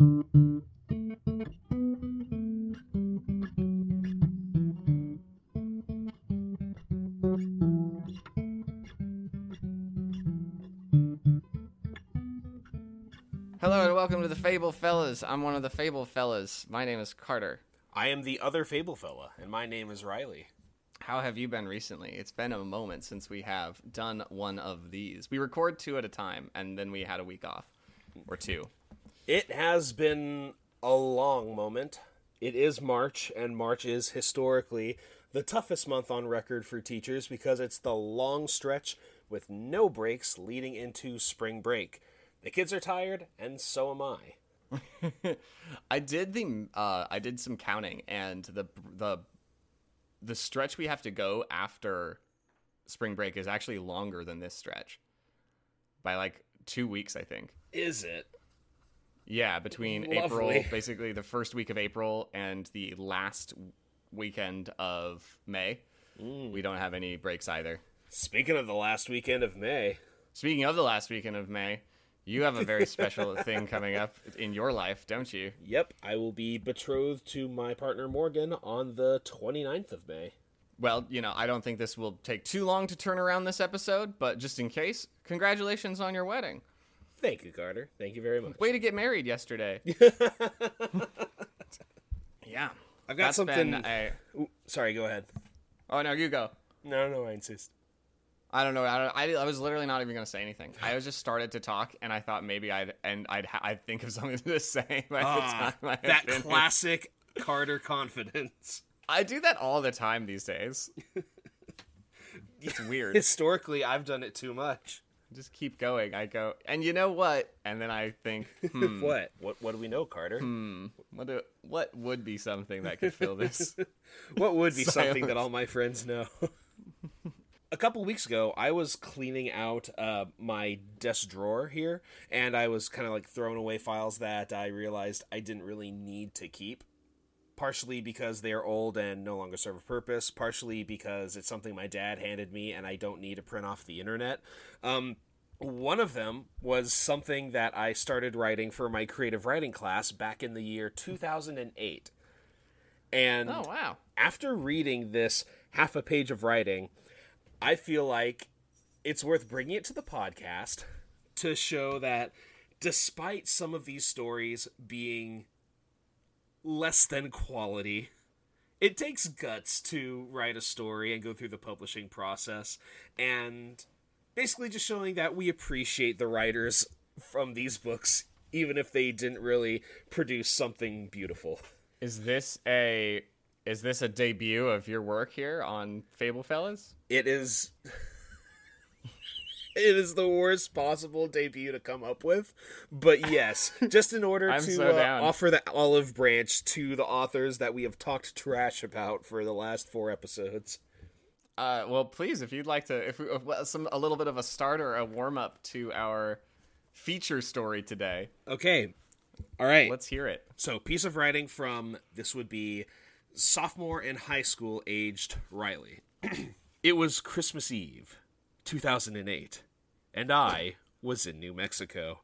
Hello and welcome to the Fable Fellas. I'm one of the Fable Fellas. My name is Carter. I am the other Fable fella, and my name is Riley. How have you been recently? It's been a moment since we have done one of these. We record two at a time, and then we had a week off, or two. It has been a long moment. It is March, and March is historically the toughest month on record for teachers because it's the long stretch with no breaks leading into spring break. The kids are tired, and so am I. I did the uh, I did some counting, and the the the stretch we have to go after spring break is actually longer than this stretch by like two weeks, I think. Is it? Yeah, between Lovely. April, basically the first week of April and the last weekend of May. Mm. We don't have any breaks either. Speaking of the last weekend of May, Speaking of the last weekend of May, you have a very special thing coming up in your life, don't you? yep, I will be betrothed to my partner Morgan on the 29th of May. Well, you know, I don't think this will take too long to turn around this episode, but just in case, congratulations on your wedding. Thank you, Carter. Thank you very much. Way to get married yesterday. yeah. I've got That's something. been a- Ooh, sorry, go ahead. Oh, no, you go. No, no, I insist. I don't know. I, don't, I, I was literally not even going to say anything. I was just started to talk, and I thought maybe I'd and I'd ha- I'd think of something to say by Ah, the time I that finished. classic Carter confidence. I do that all the time these days. It's weird. Historically, I've done it too much. Just keep going. I go, and you know what? And then I think, hmm, What? What? What do we know, Carter? Hmm, what do, what would be something that could fill this? What would be something that all my friends know? A couple weeks ago, I was cleaning out uh, my desk drawer here, and I was kind of like throwing away files that I realized I didn't really need to keep. Partially because they are old and no longer serve a purpose, partially because it's something my dad handed me and I don't need to print off the internet. Um, one of them was something that I started writing for my creative writing class back in the year 2008. And oh wow! after reading this half a page of writing, I feel like it's worth bringing it to the podcast to show that despite some of these stories being less than quality, it takes guts to write a story and go through the publishing process and basically just showing that we appreciate the writers from these books even if they didn't really produce something beautiful. Is this a is this a debut of your work here on Fable Fellas? it is it is the worst possible debut to come up with. But yes just in order to so uh, offer the olive branch to the authors that we have talked trash about for the last four episodes. Uh, well, please, if you'd like to, if we, if, some a little bit of a starter, a warm up to our feature story today. okay. All right. Let's hear it. so piece of writing from this would be sophomore in high school aged riley. It was christmas eve 2008 and i was in new mexico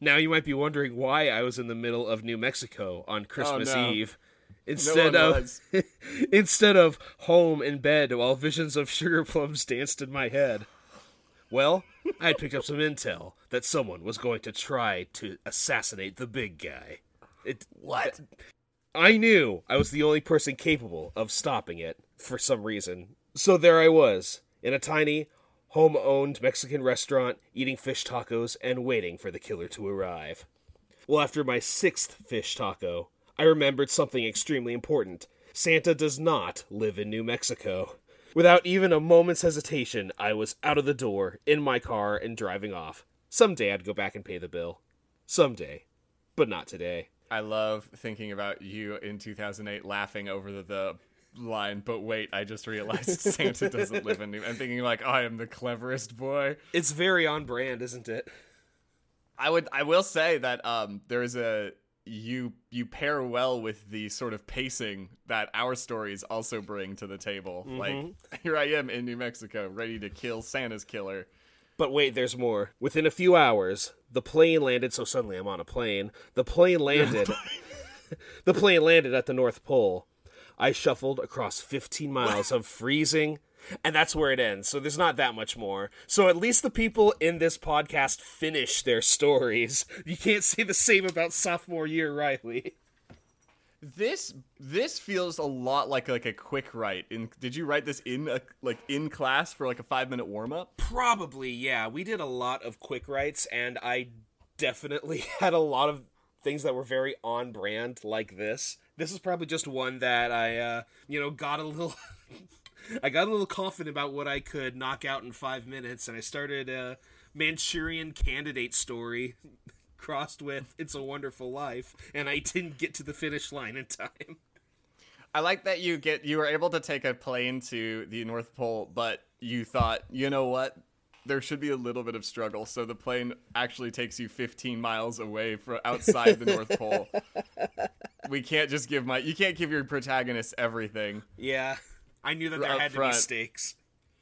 now you might be wondering why i was in the middle of new mexico on oh, christmas no. eve instead one of instead of home in bed while visions of sugar plums danced in my head well, I had picked up some intel that someone was going to try to assassinate the big guy. It What? I knew I was the only person capable of stopping it for some reason. So there I was, in a tiny, home owned Mexican restaurant, eating fish tacos and waiting for the killer to arrive. Well, after my sixth fish taco, I remembered something extremely important. Santa does not live in New Mexico. Without even a moment's hesitation, I was out of the door, in my car, and driving off. Someday I'd go back and pay the bill. Someday. But not today. I love thinking about you in 2008 laughing over the, the line, but wait, I just realized Santa doesn't live in New I'm thinking like I am the cleverest boy. It's very on brand, isn't it? I would I will say that um there's a you you pair well with the sort of pacing that our stories also bring to the table. Like here I am in New Mexico, ready to kill Santa's killer. But wait, there's more. Within a few hours, the plane landed. So suddenly I'm on a plane. The plane landed. the plane landed at the North Pole. I shuffled across 15 miles of freezing, and that's where it ends. So there's not that much more. So at least the people in this podcast finish their stories. You can't say the same about sophomore year Riley. This this feels a lot like like a quick write. In did you write this in a like in class for like a five minute warm up? Probably, yeah. We did a lot of quick writes, and I definitely had a lot of things that were very on brand like this. This is probably just one that I, uh, you know, got a little. I got a little confident about what I could knock out in five minutes, and I started a Manchurian Candidate story crossed with It's a Wonderful Life, and I didn't get to the finish line in time. I like that you get you were able to take a plane to the North Pole, but you thought, you know what? There should be a little bit of struggle, so the plane actually takes you 15 miles away from outside the North Pole. We can't just give my you can't give your protagonist everything. Yeah, I knew that there had to be stakes.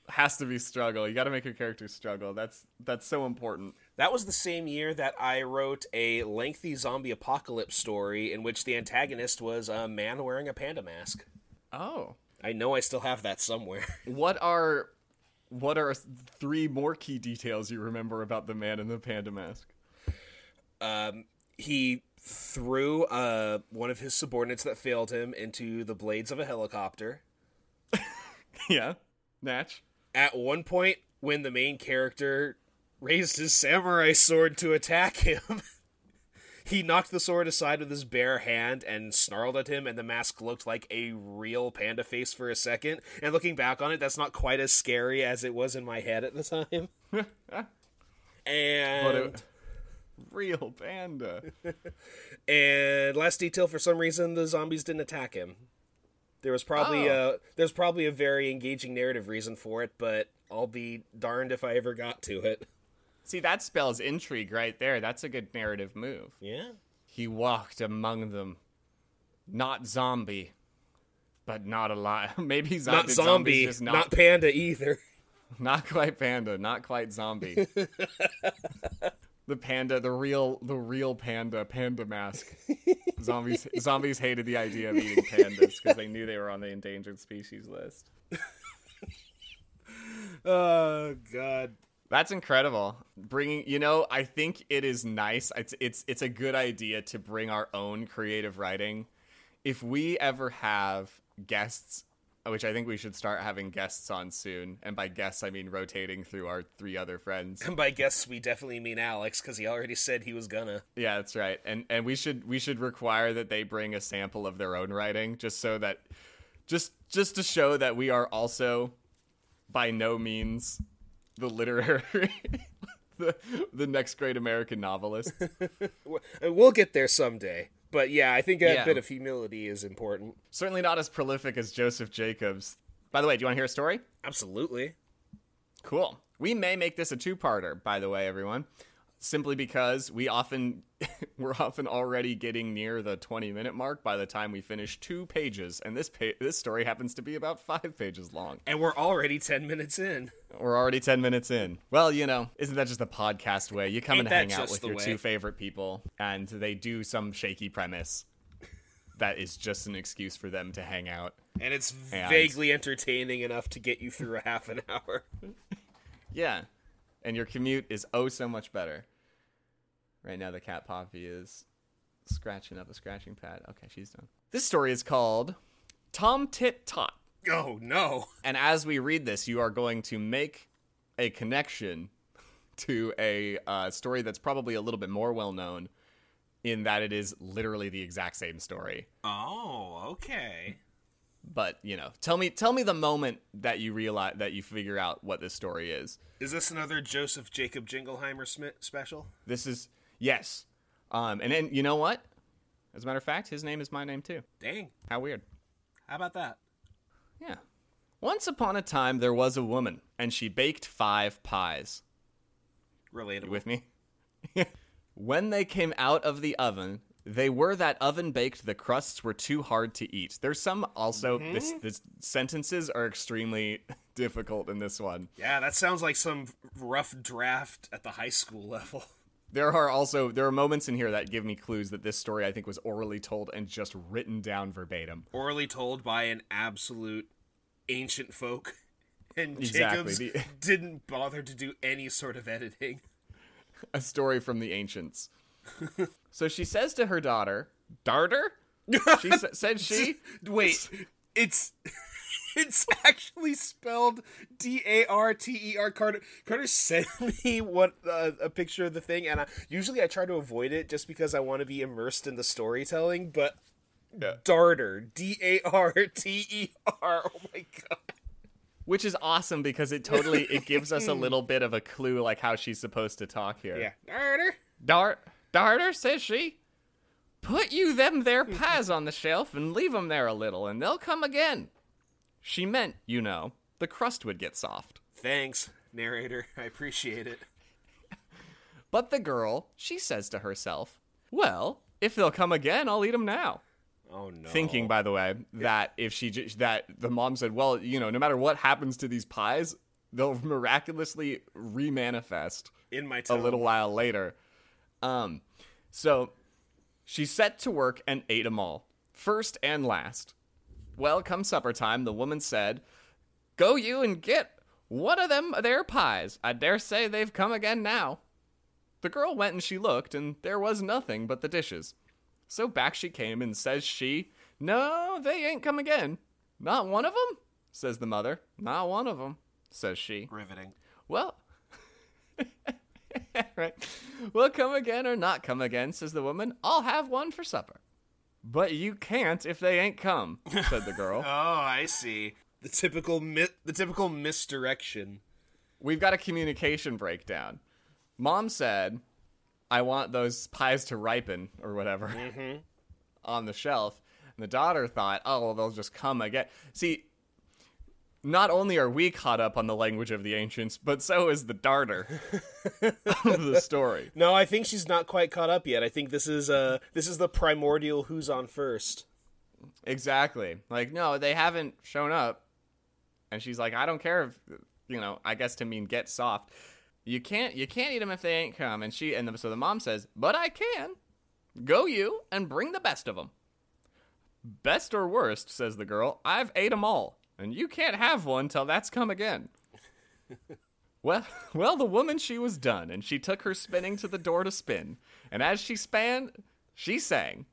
Has to be struggle. You got to make your character struggle. That's that's so important. That was the same year that I wrote a lengthy zombie apocalypse story in which the antagonist was a man wearing a panda mask. Oh. I know I still have that somewhere. What are what are three more key details you remember about the man in the panda mask? Um, he threw uh, one of his subordinates that failed him into the blades of a helicopter. yeah. Natch. At one point, when the main character raised his samurai sword to attack him, he knocked the sword aside with his bare hand and snarled at him, and the mask looked like a real panda face for a second. And looking back on it, that's not quite as scary as it was in my head at the time. and it, real panda. And last detail, for some reason, the zombies didn't attack him. There was probably Oh. a there's probably a very engaging narrative reason for it, but I'll be darned if I ever got to it. See, that spells intrigue right there. That's a good narrative move. Yeah. He walked among them, not zombie, but not alive. Maybe zo- Not zombie, not... not, panda either. not quite panda, not quite zombie. the panda, the real, the real panda, panda mask. zombies, zombies hated the idea of eating pandas because they knew they were on the endangered species list. Oh god. That's incredible. Bringing, you know, I think it is nice. It's it's it's a good idea to bring our own creative writing. If we ever have guests, which I think we should start having guests on soon, and by guests I mean rotating through our three other friends. And by guests we definitely mean Alex because he already said he was gonna. Yeah, that's right. And and we should we should require that they bring a sample of their own writing just so that just just to show that we are also by no means the literary the, the next great American novelist. We'll get there someday. But yeah, I think a Yeah. bit of humility is important. Certainly not as prolific as Joseph Jacobs. By the way, do you want to hear a story? Absolutely. Cool. We may make this a two-parter, by the way, everyone. Simply because we often we're often already getting near the 20-minute mark by the time we finish two pages, and this pa- this story happens to be about 5 pages long. And we're already 10 minutes in. We're already 10 minutes in. Well, you know, isn't that just the podcast way? You come Ain't and hang out with your way? two favorite people, and they do some shaky premise that is just an excuse for them to hang out. And it's And- vaguely entertaining enough to get you through a half an hour. Yeah. And your commute is oh so much better. Right now, the cat Poppy is scratching up a scratching pad. Okay, she's done. This story is called Tom Tit Tot. Oh no. And as we read this, you are going to make a connection to a uh, story that's probably a little bit more well known in that it is literally the exact same story. Oh, okay. But, you know, tell me tell me the moment that you realize that you figure out what this story is. Is this another Joseph Jacob Jingleheimer Smith special? This is yes. Um, and then you know what? As a matter of fact, his name is my name too. Dang. How weird. How about that? Yeah. Once upon a time, there was a woman, and she baked five pies. Relatable. You with me? when they came out of the oven, They were that oven baked, the crusts were too hard to eat. There's some also, this, this sentences are extremely difficult in this one. Yeah, that sounds like some rough draft at the high school level. There are also there are moments in here that give me clues that this story I think was orally told and just written down verbatim. Orally told by an absolute ancient folk. And Exactly. Jacobs The- didn't bother to do any sort of editing. A story from the ancients. so she says to her daughter, "Darter." She sa- said she. Wait, it's it's actually spelled D A R T E R. Carter Carter sent me what uh, a picture of the thing, and I, usually I try to avoid it just because I want to be immersed in the storytelling. But Yeah. Darter, D A R T E R. Oh my god. Which is awesome because it totally it gives us a little bit of a clue like how she's supposed to talk here. Yeah, Darter. Dart, darter, says she. Put you them there pies on the shelf and leave 'em there a little, and they'll come again. She meant, you know, the crust would get soft. Thanks, narrator. I appreciate it. But the girl, she says to herself, Well, if they'll come again, I'll eat 'em now. Oh no. Thinking, by the way, that if she j- that the mom said, Well, you know, no matter what happens to these pies, they'll miraculously remanifest. in my a little while later. Um, so she set to work and ate 'em all, first and last. Well, come supper time, the woman said, "Go you and get one of them their pies. I dare say they've come again now." The girl went and she looked, and there was nothing but the dishes. So back she came, and says she, "No, they ain't come again. Not one of 'em," says the mother. "Not one of 'em," says she. riveting. Well, right. Well, come again or not come again, says the woman. I'll have one for supper. But you can't if they ain't come, said the girl. Oh, I see. The typical mi- the typical misdirection. We've got a communication breakdown. Mom said, I want those pies to ripen or whatever mm-hmm. on the shelf. And the daughter thought, oh, well, they'll just come again. See, not only are we caught up on the language of the ancients, but so is the darter of the story. No, I think she's not quite caught up yet. I think this is uh this is the primordial who's on first. Exactly. Like, no, they haven't shown up. And she's like, I don't care if, you know, I guess to mean get soft. You can't, you can't eat them if they ain't come. And she, and the, so the mom says, but I can. Go you and bring the best of them. Best or worst, says the girl, I've ate 'em all, and you can't have one till that's come again. well, well, the woman she was done, and she took her spinning to the door to spin. And as she span, she sang,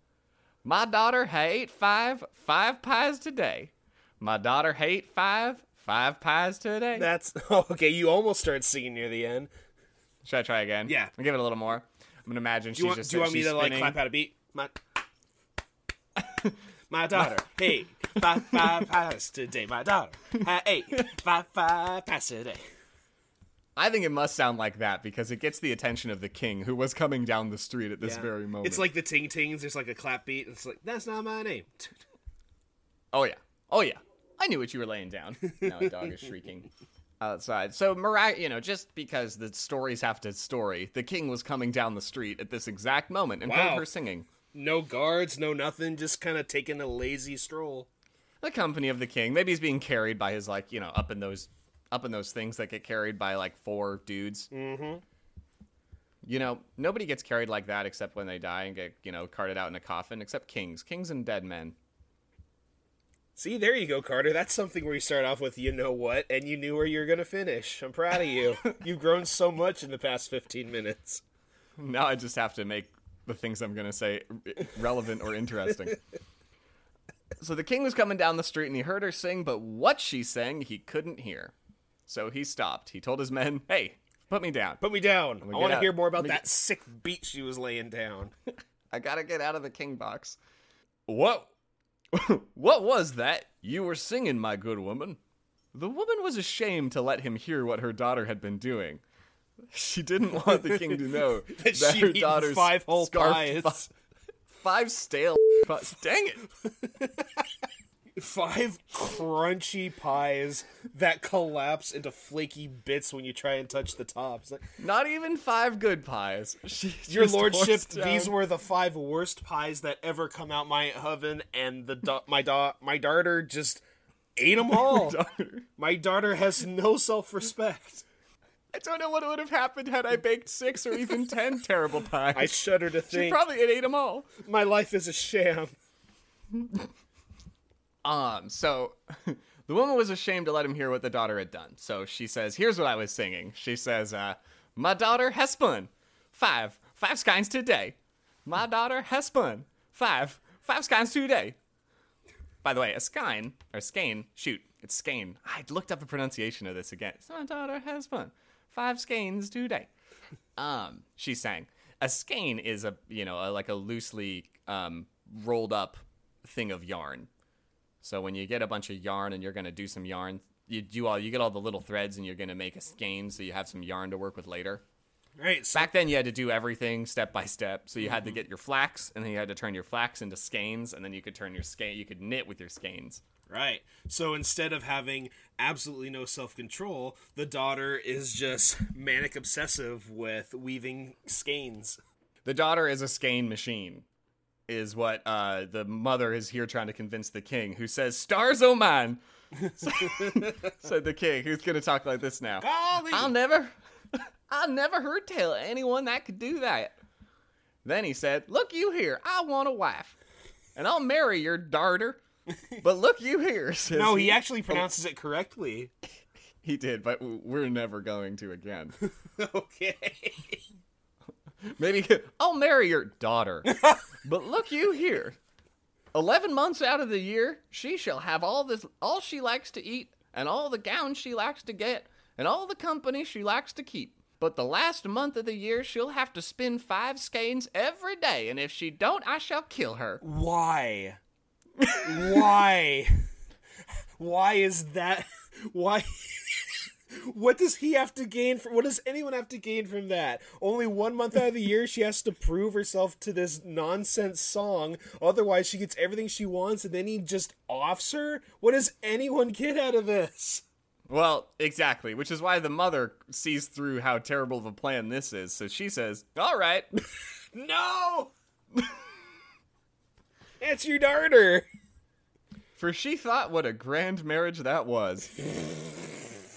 my daughter hate five, five pies today. My daughter hate five, five pies today. That's okay. You almost start singing near the end. Should I try again? Yeah. I'll give it a little more. I'm gonna imagine Do she's want, just do you want me to like clap out a beat? My my daughter, hey, five five pies today. My daughter, had eight five five pies today. I think it must sound like that because it gets the attention of the king who was coming down the street at this Yeah. very moment. It's like the ting tings. There's like a clap beat. It's like that's not my name. Oh yeah. Oh yeah. I knew what you were laying down. Now a dog is shrieking outside. So Mariah, you know, just because the stories have to story, the king was coming down the street at this exact moment and Wow. heard her singing. No guards, no nothing. Just kind of taking a lazy stroll. The company of the king. Maybe he's being carried by his like, you know, up in those up in those things that get carried by like four dudes. Mm-hmm. You know, nobody gets carried like that except when they die and get, you know, carted out in a coffin, except kings. Kings and dead men. See, there you go, Carter. That's something where you start off with you know what, and you knew where you were going to finish. I'm proud of you. You've grown so much in the past 15 minutes. Now I just have to make the things I'm going to say relevant or interesting. so the king was coming down the street and he heard her sing, but what she sang he couldn't hear. So he stopped. He told his men, "Hey, put me down. Put me down. I want to hear more about me that sick beat she was laying down. I got to get out of the king box." What What was that you were singing, my good woman? The woman was ashamed to let him hear what her daughter had been doing. She didn't want the king to know That that she'd her daughter's five whole pies. fi- five stale. Pies. Dang it! Five crunchy pies that collapse into flaky bits when you try and touch the tops. Like, Not even five good pies. She Your lordship, these were the five worst pies that ever come out my oven, and the da- my da- my daughter just ate them all. my daughter has no self respect. I don't know what would have happened had I baked six or even ten terrible pies. I shudder to she probably ate them all. my life is a sham. Um, so the woman was ashamed to let him hear what the daughter had done. So she says, Here's what I was singing. She says, uh, My daughter has spun five, five skeins today. My daughter has spun five, five skeins today. By the way, a skein, or skein, shoot, it's skein. I looked up the pronunciation of this again. So my daughter has spun five skeins today. Um, she sang. A skein is a, you know, a, like a loosely um, rolled up thing of yarn. So when you get a bunch of yarn and you're going to do some yarn, you do all you get all the little threads and you're going to make a skein so you have some yarn to work with later. Right. So Back then you had to do everything step by step. So you had to get your flax and then you had to turn your flax into skeins and then you could turn your skein you could knit with your skeins. Right. So instead of having absolutely no self control, the daughter is just manic obsessive with weaving skeins. The daughter is a skein machine. Is what uh, the mother is here trying to convince the king, who says, "Stars, oh man," said the king, who's gonna talk like this now. Golly! I'll never, I never heard tell of anyone that could do that. Then he said, "Look you here, I want a wife, and I'll marry your daughter." But look you here, no, he actually oh. pronounces it correctly. he did, but we're never going to again. okay. Maybe I'll marry your daughter. but look you here. Eleven months out of the year, she shall have all this all she likes to eat, and all the gowns she likes to get, and all the company she likes to keep. But the last month of the year she'll have to spin five skeins every day, and if she don't, I shall kill her. Why? Why? Why is that? Why? What does he have to gain from? What does anyone have to gain from that? Only one month out of the year, she has to prove herself to this nonsense song. Otherwise, she gets everything she wants, and then he just offs her. What does anyone get out of this? Well, exactly, which is why the mother sees through how terrible of a plan this is. So she says, "All right." No. It's your daughter. For she thought what a grand marriage that was.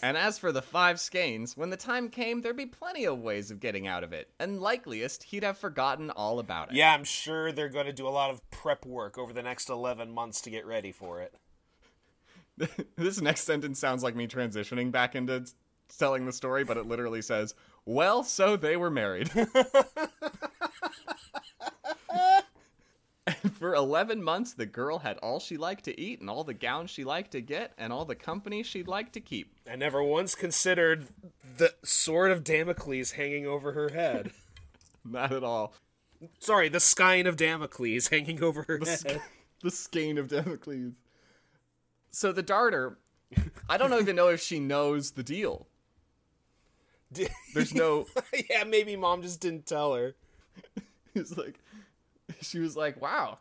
and as for the five skeins, when the time came, there'd be plenty of ways of getting out of it, and likeliest he'd have forgotten all about it. Yeah, I'm sure they're going to do a lot of prep work over the next 11 months to get ready for it. this next sentence sounds like me transitioning back into telling the story, but it literally says, Well, so they were married. and for 11 months, the girl had all she liked to eat, and all the gowns she liked to get, and all the company she'd like to keep. I never once considered the sword of Damocles hanging over her head. Not at all. Sorry, the skein of Damocles hanging over her head. the skein of Damocles. So the darter, I don't even know if she knows the deal. There's no. yeah, maybe mom just didn't tell her. It's like, she was like, "Wow,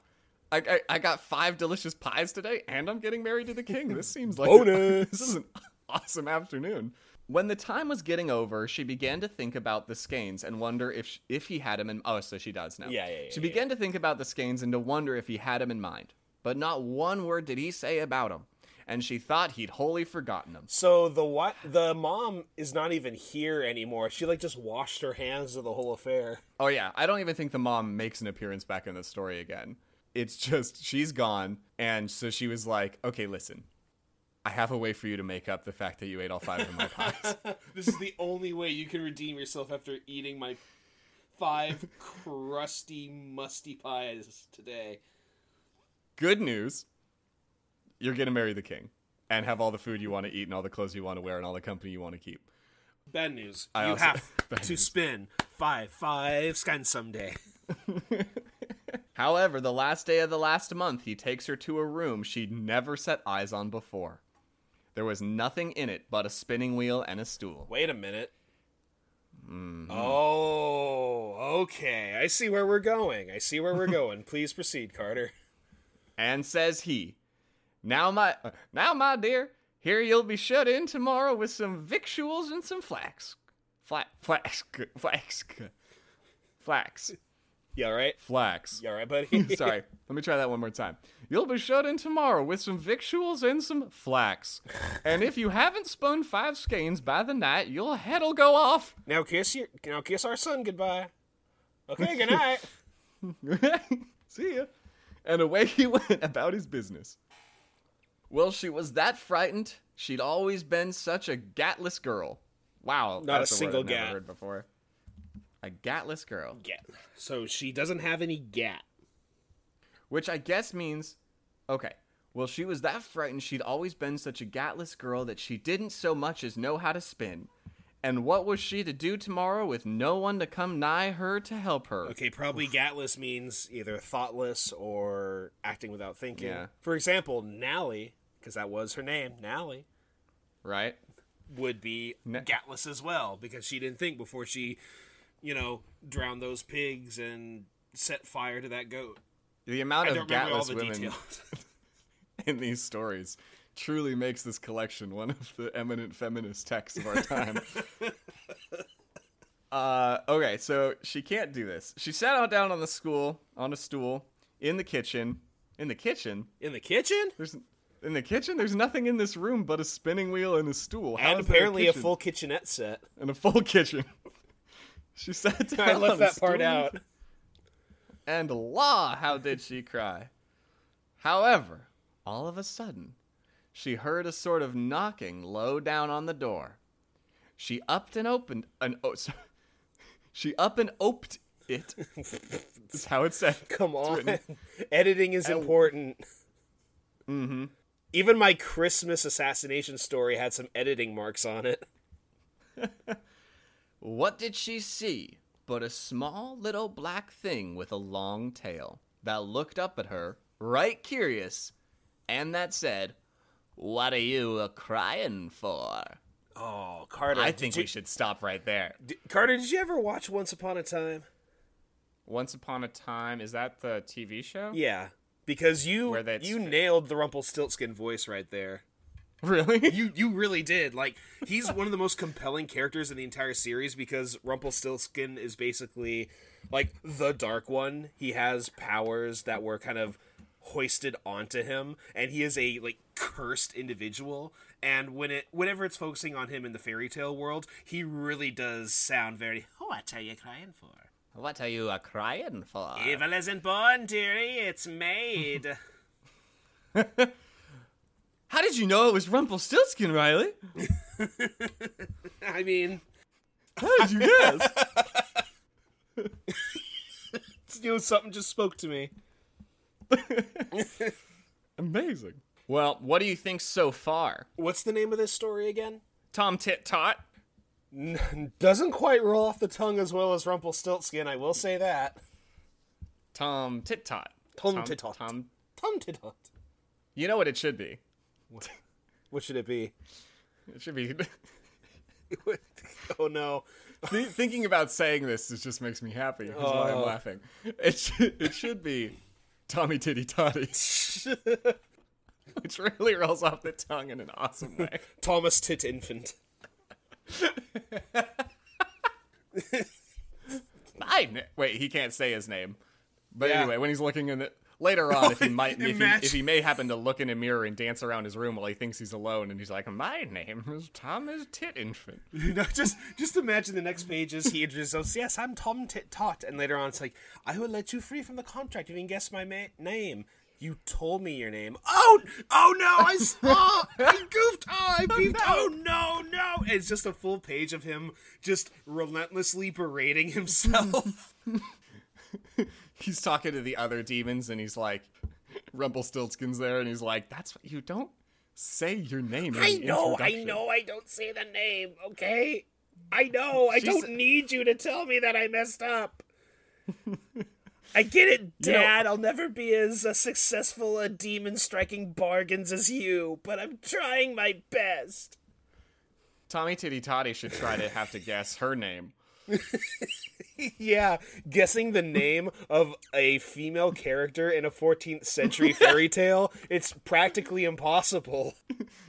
I, I I got five delicious pies today, and I'm getting married to the king. This seems like Bonus. this is an awesome afternoon." When the time was getting over, she began to think about the skeins and wonder if sh if he had him in. Oh, so she does now. Yeah, yeah, yeah, She began to think about the skeins and to wonder if he had him in mind, but not one word did he say about him, and she thought he'd wholly forgotten him. So the what? The mom is not even here anymore. She like just washed her hands of the whole affair. Oh yeah, I don't even think the mom makes an appearance back in the story again. It's just she's gone, and so she was like, "Okay, listen, I have a way for you to make up the fact that you ate all five of my pies." this is the only way you can redeem yourself after eating my five crusty, musty pies today. Good news, you're gonna marry the king and have all the food you want to eat and all the clothes you want to wear and all the company you want to keep. Bad news. I you also- have to news. spin five five scan someday. However, the last day of the last month, he takes her to a room she'd never set eyes on before. There was nothing in it but a spinning wheel and a stool. Wait a minute. Mm-hmm. Oh, okay. I see where we're going. I see where we're going. Please proceed, Carter. And says he, Now, my now, my dear, here you'll be shut in tomorrow with some victuals and some flax, flax, flax, flax, flax, You all right? flax. You all right, buddy? Sorry, let me try that one more time. You'll be shut in tomorrow with some victuals and some flax. And if you haven't spun five skeins by the night, your head'll go off. now kiss your now kiss our son goodbye. Okay, good night. See ya. And away he went about his business. Well, she was that frightened. She'd always been such a gatless girl. Wow, Not a that's word single I've gat. heard before. A gatless girl, Gat. So she doesn't have any gat. which I guess means, okay. Well, she was that frightened. She'd always been such a gatless girl that she didn't so much as know how to spin. And what was she to do tomorrow with no one to come nigh her to help her? Okay, probably gatless means either thoughtless or acting without thinking. Yeah. For example, Nally, because that was her name, Nally, Right? would be Na- gatless as well because she didn't think before she, you know, drowned those pigs and set fire to that goat. The amount of don't remember all gatless women in these stories truly makes this collection one of the eminent feminist texts of our time. uh, okay, so she can't do this. She sat out down on the school on a stool in the kitchen. In the kitchen, In the kitchen? there's in the kitchen. There's nothing in this room but a spinning wheel and a stool. How and apparently a kitchen? full kitchenette set. and a full kitchen. she sat down. I left a that part out. and la, how did she cry? However, all of a sudden, she heard a sort of knocking low down on the door. She upped and opened an oh, so, she up and oped it. That's how it said. Come on. Editing is important. Mm-hmm. Even my Christmas assassination story had some editing marks on it. What did she see but a small little black thing with a long tail that looked up at her, right curious, and that said, "What are you a crying for?" Oh, Carter. I think you, we should stop right there. d- Carter, did you ever watch Once Upon a Time? Once Upon a Time is that the TV show? Yeah, because you you nailed the Rumpelstiltskin voice right there. Really? You you really did. Like he's one of the most compelling characters in the entire series because Rumpelstiltskin is basically like the dark one. He has powers that were kind of hoisted onto him and he is a like cursed individual and when it whenever it's focusing on him in the fairy tale world, he really does sound very oh, what are you crying for? What are you a crying for? Evil isn't born, dearie, it's made. How did you know it was Rumpelstiltskin, Riley? I mean, How did you guess? you know, something just spoke to me. Amazing. Well, what do you think so far? What's the name of this story again? Tom Tit Tot? Doesn't quite roll off the tongue as well as Rumpelstiltskin, I will say that. Tom Tit Tot. Tom Tit Tot. Tom. Tom Titot. You know what it should be? What should it be? It should be. oh no. Th- thinking about saying this is just makes me happy. That's why I'm Oh. laughing. It should, it should be Tommy Titty Toddy, which really rolls off the tongue in an awesome way. Thomas Tit Infant. I wait, he can't say his name. But Yeah. anyway, when he's looking in the later on, if he might, if he, if he may happen to look in a mirror and dance around his room while he thinks he's alone, and he's like, "My name is Thomas Tit Infant." You know, just just imagine the next pages he introduces, yes, I'm Tom Tit Tot, and later on it's like, I will let you free from the contract if you can guess my ma- name. You told me your name. Oh, oh no, I saw, I goofed, oh, I oh, beefed, oh no, no. It's just a full page of him just relentlessly berating himself. He's talking to the other demons, and he's like, Rumpelstiltskin's there, and he's like, "That's what you don't say your name." In I know, I know, I don't say the name, okay? I know, I She's- don't need you to tell me that I messed up. I get it, You know- Dad. I'll never be as uh, successful a demon striking bargains as you, but I'm trying my best. Tommy Titty Toddy should try to have to guess her name. yeah, guessing the name of a female character in a 14th century fairy tale, it's practically impossible.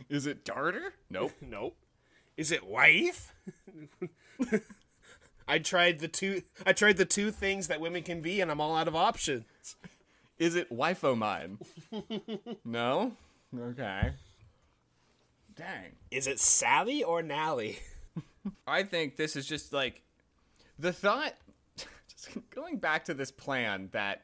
Is it Darter? Nope. Nope. Is it wife? I tried the two I tried the two things that women can be and I'm all out of options. Is it wifo mine? no? Okay. Dang. Is it Sally or Nally? I think this is just like the thought just going back to this plan that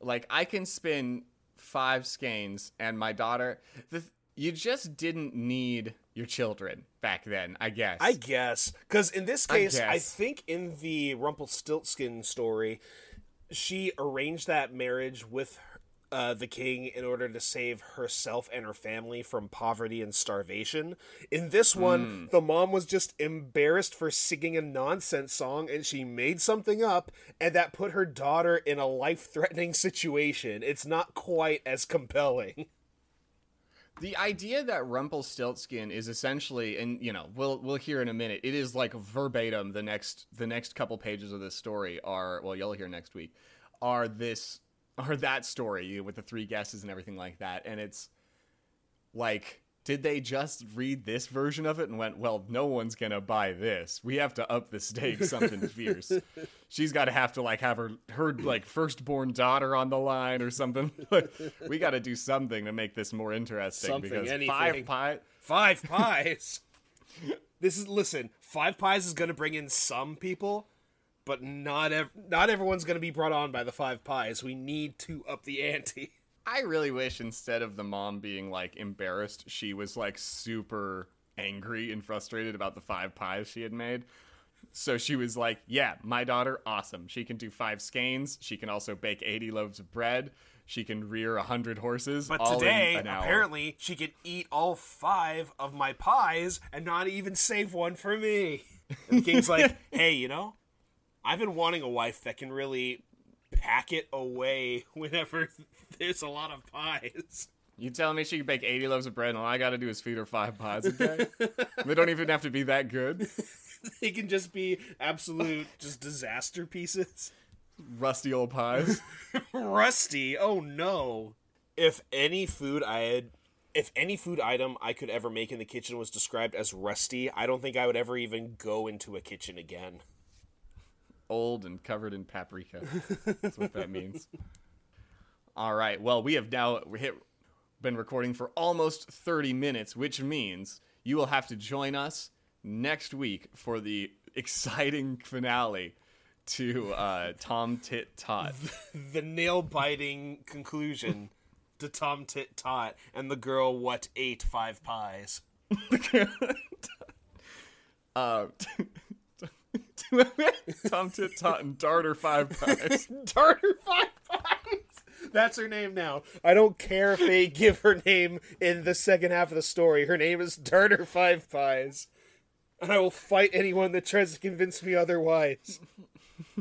like I can spin five skeins and my daughter the you just didn't need your children back then, I guess. I guess because in this case, I, guess. think in the Rumpelstiltskin story, she arranged that marriage with uh, the king in order to save herself and her family from poverty and starvation. In this one, the mom was just embarrassed for singing a nonsense song, and she made something up, and that put her daughter in a life-threatening situation. It's not quite as compelling. The idea that Rumpelstiltskin is essentially, and you know, we'll we'll hear in a minute. It is like verbatim. The next the next couple pages of this story are well, you'll hear next week. Are this are that story with the three guesses and everything like that? And it's like, did they just read this version of it and went, well, no one's gonna buy this. We have to up the stakes something fierce. She's got to have to like have her her like firstborn daughter on the line or something. we got to do something to make this more interesting Something, because anything. five pie. Five pies. this is listen. Five pies is going to bring in some people, but not ev- not everyone's going to be brought on by the five pies. We need to up the ante. I really wish instead of the mom being like embarrassed, she was like super angry and frustrated about the five pies she had made. So she was like, "Yeah, my daughter, awesome. She can do five skeins. She can also bake eighty loaves of bread. She can rear a hundred horses. But today, an hour." apparently, she could eat all five of my pies and not even save one for me. And the king's like, "Hey, you know, I've been wanting a wife that can really pack it away whenever there's a lot of pies." you telling me she can bake eighty loaves of bread, and all I got to do is feed her five pies a day? they don't even have to be that good. They can just be absolute just disaster pieces. Rusty old pies. Rusty. Oh no. If any food I had if any food item I could ever make in the kitchen was described as rusty, I don't think I would ever even go into a kitchen again. Old and covered in paprika. That's what that means. All right. Well, we have now hit, been recording for almost 30 minutes, which means you will have to join us next week for the exciting finale to uh, Tom Tit Tot. The nail biting conclusion to Tom Tit Tot and the girl what ate five pies. uh, Tom Tit Tot and Darter Five Pies. Darter Five Pies. That's her name now. I don't care if they give her name in the second half of the story. Her name is Darter Five Pies. And I will fight anyone that tries to convince me otherwise.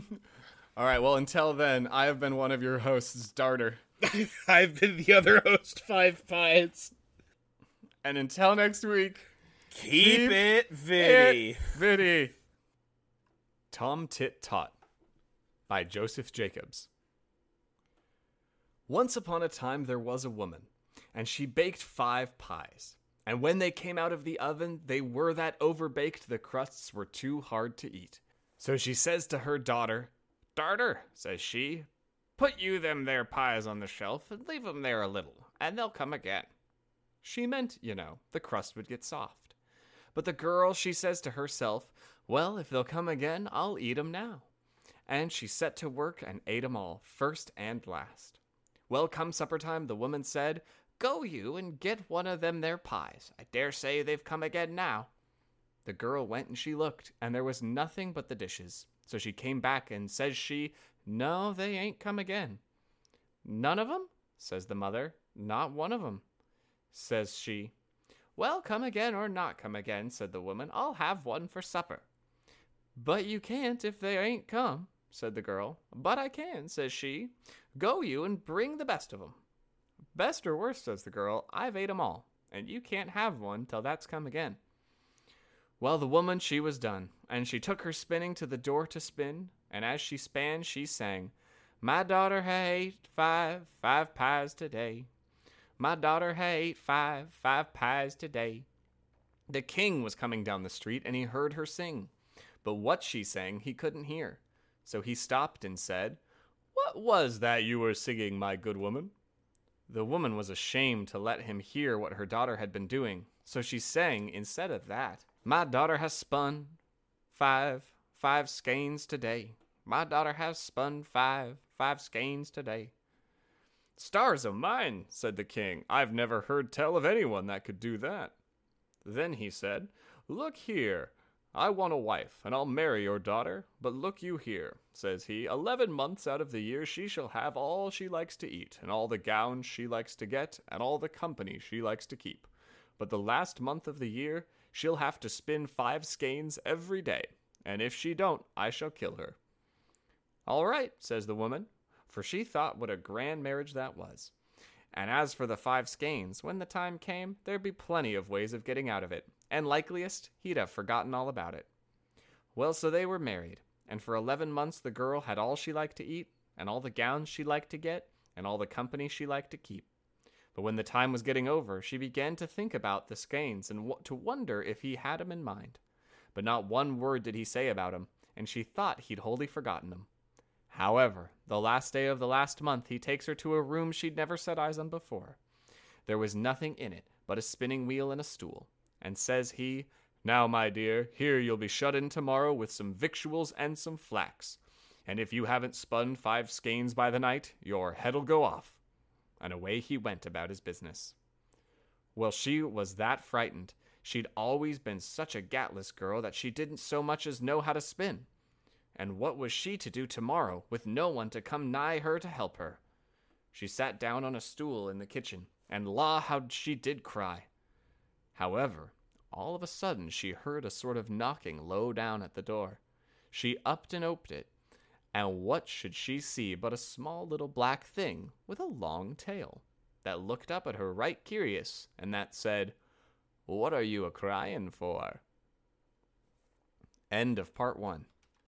All right. Well, until then, I have been one of your hosts, Darter. I've been the other host, Five Pies. And until next week. Keep, Keep it viddy. Viddy. Tom Tit Tot by Joseph Jacobs. Once upon a time there was a woman, and she baked five pies. And when they came out of the oven, they were that overbaked the crusts were too hard to eat. So she says to her daughter, Darter, says she, put you them there pies on the shelf and leave 'em there a little, and they'll come again. She meant, you know, the crust would get soft. But the girl, she says to herself, Well, if they'll come again, I'll eat 'em now. And she set to work and ate 'em all, first and last. Well, come supper time, the woman said, Go you and get one of them there pies. I dare say they've come again now. The girl went and she looked, and there was nothing but the dishes. So she came back and says she, No, they ain't come again. None of 'em? says the mother. Not one of 'em, says she. Well, come again or not come again, said the woman. I'll have one for supper. But you can't if they ain't come, said the girl. But I can, says she. Go you and bring the best of 'em. Best or worst, says the girl. I've ate 'em all, and you can't have one till that's come again. Well, the woman, she was done, and she took her spinning to the door to spin, and as she span, she sang, My daughter ha ate five, five pies today. My daughter ha ate five, five pies today. The king was coming down the street, and he heard her sing, but what she sang he couldn't hear. So he stopped and said, What was that you were singing, my good woman? The woman was ashamed to let him hear what her daughter had been doing, so she sang instead of that. My daughter has spun five, five skeins today. My daughter has spun five, five skeins today. Stars of mine, said the king, I've never heard tell of anyone that could do that. Then he said, Look here, I want a wife, and I'll marry your daughter. But look you here, says he, eleven months out of the year she shall have all she likes to eat, and all the gowns she likes to get, and all the company she likes to keep. But the last month of the year she'll have to spin five skeins every day, and if she don't, I shall kill her. All right, says the woman, for she thought what a grand marriage that was. And as for the five skeins, when the time came, there'd be plenty of ways of getting out of it, and likeliest he'd have forgotten all about it. Well, so they were married, and for eleven months the girl had all she liked to eat, and all the gowns she liked to get, and all the company she liked to keep. But when the time was getting over, she began to think about the skeins and to wonder if he had 'em in mind. But not one word did he say about 'em, and she thought he'd wholly forgotten 'em. However, the last day of the last month, he takes her to a room she'd never set eyes on before. There was nothing in it but a spinning wheel and a stool, and says he, Now, my dear, here you'll be shut in tomorrow with some victuals and some flax, and if you haven't spun five skeins by the night, your head'll go off. And away he went about his business. Well, she was that frightened. She'd always been such a gatless girl that she didn't so much as know how to spin. And what was she to do tomorrow with no one to come nigh her to help her? She sat down on a stool in the kitchen, and la, how she did cry. However, all of a sudden she heard a sort of knocking low down at the door. She upped and oped it, and what should she see but a small little black thing with a long tail that looked up at her right curious, and that said, What are you a crying for? End of part one.